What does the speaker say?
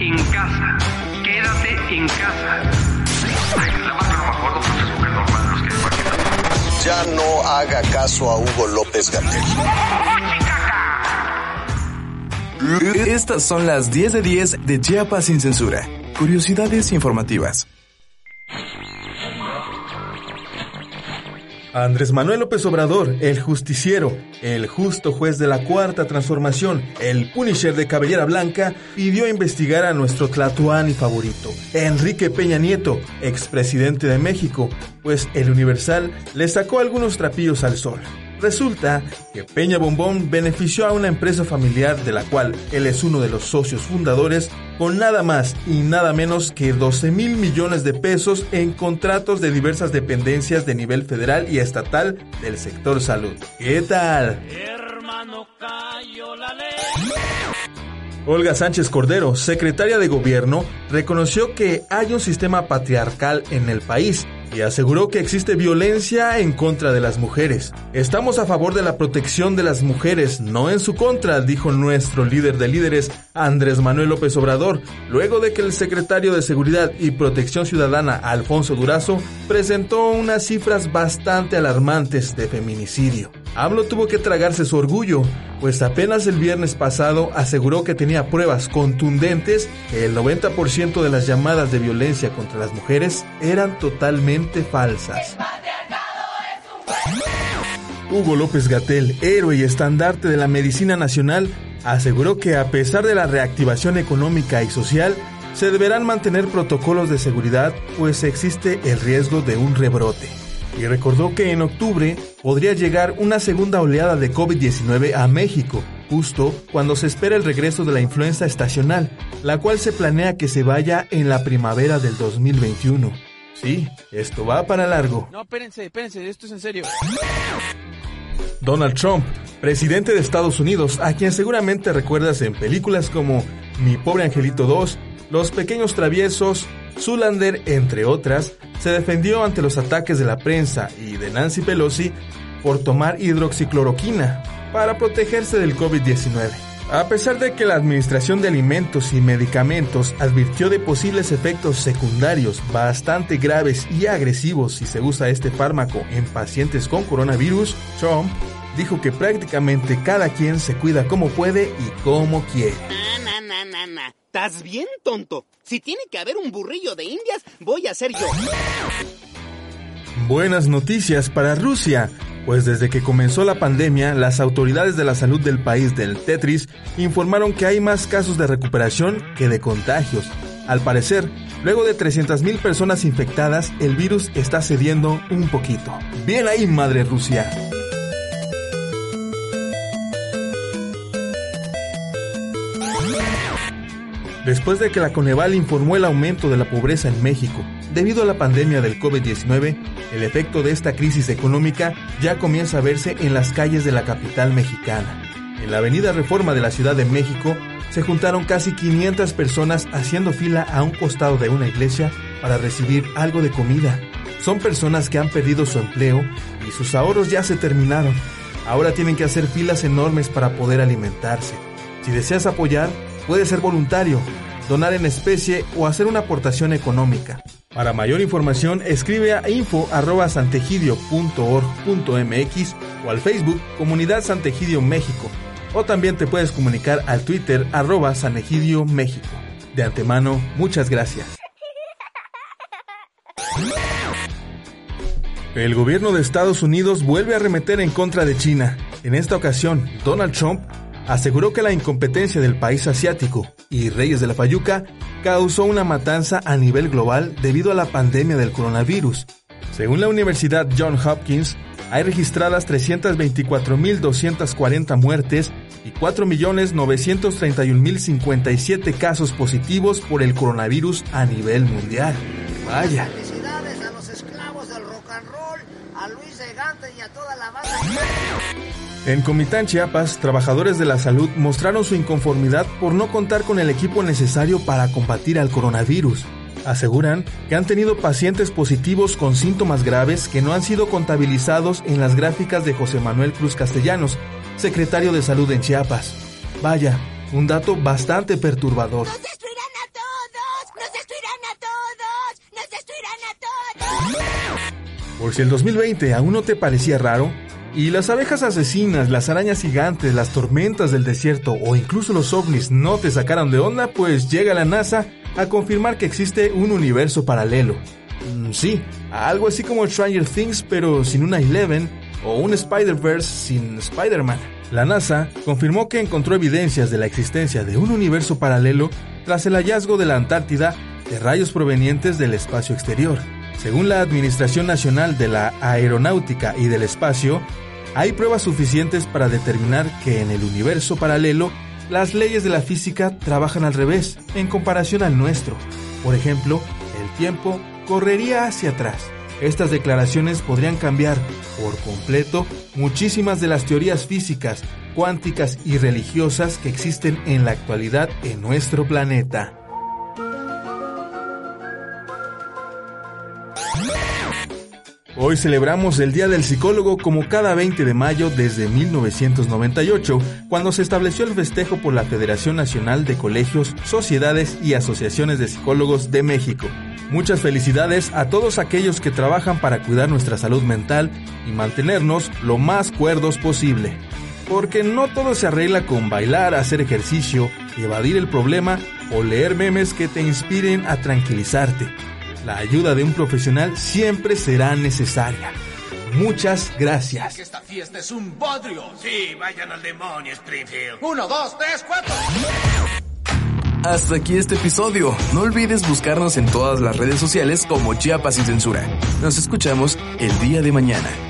en casa. Quédate en casa. Ay, la marca no me acuerdo, pero es mujer normal, los que hay aquí. Ya no haga caso a Hugo López Gatel. Estas son las 10 de 10 de Chiapas sin censura. Curiosidades informativas. Andrés Manuel López Obrador, el justiciero, el justo juez de la cuarta transformación, el Punisher de cabellera blanca, pidió investigar a nuestro Tlatuani favorito, Enrique Peña Nieto, expresidente de México, pues el Universal le sacó algunos trapillos al sol. Resulta que Peña Bombón benefició a una empresa familiar de la cual él es uno de los socios fundadores con nada más y nada menos que 12 mil millones de pesos en contratos de diversas dependencias de nivel federal y estatal del sector salud. ¿Qué tal? Hermano, la ley. Olga Sánchez Cordero, secretaria de Gobierno, reconoció que hay un sistema patriarcal en el país y aseguró que existe violencia en contra de las mujeres. Estamos a favor de la protección de las mujeres, no en su contra, dijo nuestro líder de líderes, Andrés Manuel López Obrador, luego de que el secretario de Seguridad y Protección Ciudadana, Alfonso Durazo, presentó unas cifras bastante alarmantes de feminicidio. AMLO tuvo que tragarse su orgullo, pues apenas el viernes pasado aseguró que tenía pruebas contundentes que el 90% de las llamadas de violencia contra las mujeres eran totalmente falsas. Hugo López Gatel, héroe y estandarte de la medicina nacional, aseguró que a pesar de la reactivación económica y social, se deberán mantener protocolos de seguridad, pues existe el riesgo de un rebrote y recordó que en octubre podría llegar una segunda oleada de COVID-19 a México, justo cuando se espera el regreso de la influenza estacional, la cual se planea que se vaya en la primavera del 2021. Sí, esto va para largo. No, espérense, espérense, esto es en serio. Donald Trump, presidente de Estados Unidos, a quien seguramente recuerdas en películas como Mi pobre angelito 2, Los pequeños traviesos, Zulander, entre otras, se defendió ante los ataques de la prensa y de Nancy Pelosi por tomar hidroxicloroquina para protegerse del COVID-19. A pesar de que la Administración de Alimentos y Medicamentos advirtió de posibles efectos secundarios bastante graves y agresivos si se usa este fármaco en pacientes con coronavirus, Trump dijo que prácticamente cada quien se cuida como puede y como quiere. ¿Estás bien, tonto? Si tiene que haber un burrillo de indias, voy a ser yo. Buenas noticias para Rusia, pues desde que comenzó la pandemia, las autoridades de la salud del país del Tetris informaron que hay más casos de recuperación que de contagios. Al parecer, luego de 300.000 personas infectadas, el virus está cediendo un poquito. Bien ahí, madre Rusia. Después de que la Coneval informó el aumento de la pobreza en México debido a la pandemia del COVID-19, el efecto de esta crisis económica ya comienza a verse en las calles de la capital mexicana. En la avenida Reforma de la Ciudad de México se juntaron casi 500 personas haciendo fila a un costado de una iglesia para recibir algo de comida. Son personas que han perdido su empleo y sus ahorros ya se terminaron. Ahora tienen que hacer filas enormes para poder alimentarse. Si deseas apoyar, Puede ser voluntario, donar en especie o hacer una aportación económica. Para mayor información, escribe a info.santegidio.org.mx o al Facebook Comunidad Santegidio México. O también te puedes comunicar al Twitter arroba Sanegidio México. De antemano, muchas gracias. El gobierno de Estados Unidos vuelve a remeter en contra de China. En esta ocasión, Donald Trump aseguró que la incompetencia del país asiático y Reyes de la Fayuca causó una matanza a nivel global debido a la pandemia del coronavirus. Según la Universidad John Hopkins, hay registradas 324.240 muertes y 4.931.057 casos positivos por el coronavirus a nivel mundial. Vaya. Felicidades a los esclavos del rock and roll, a Luis Egante y a toda la banda. En Comitán Chiapas, trabajadores de la salud mostraron su inconformidad por no contar con el equipo necesario para combatir al coronavirus. Aseguran que han tenido pacientes positivos con síntomas graves que no han sido contabilizados en las gráficas de José Manuel Cruz Castellanos, secretario de Salud en Chiapas. Vaya, un dato bastante perturbador. ¡Nos destruirán a todos! ¡Nos destruirán a todos! Por si el 2020 aún no te parecía raro, y las abejas asesinas, las arañas gigantes, las tormentas del desierto o incluso los ovnis no te sacaron de onda, pues llega la NASA a confirmar que existe un universo paralelo. Mm, sí, algo así como Stranger Things pero sin una Eleven o un Spider-Verse sin Spider-Man. La NASA confirmó que encontró evidencias de la existencia de un universo paralelo tras el hallazgo de la Antártida de rayos provenientes del espacio exterior. Según la Administración Nacional de la Aeronáutica y del Espacio, hay pruebas suficientes para determinar que en el universo paralelo las leyes de la física trabajan al revés en comparación al nuestro. Por ejemplo, el tiempo correría hacia atrás. Estas declaraciones podrían cambiar por completo muchísimas de las teorías físicas, cuánticas y religiosas que existen en la actualidad en nuestro planeta. Hoy celebramos el Día del Psicólogo como cada 20 de mayo desde 1998, cuando se estableció el festejo por la Federación Nacional de Colegios, Sociedades y Asociaciones de Psicólogos de México. Muchas felicidades a todos aquellos que trabajan para cuidar nuestra salud mental y mantenernos lo más cuerdos posible. Porque no todo se arregla con bailar, hacer ejercicio, evadir el problema o leer memes que te inspiren a tranquilizarte. La ayuda de un profesional siempre será necesaria. Muchas gracias. esta fiesta es un bodrio. Sí, vayan al demonio, Springfield. Uno, dos, tres, cuatro. Hasta aquí este episodio. No olvides buscarnos en todas las redes sociales como Chiapas sin censura. Nos escuchamos el día de mañana.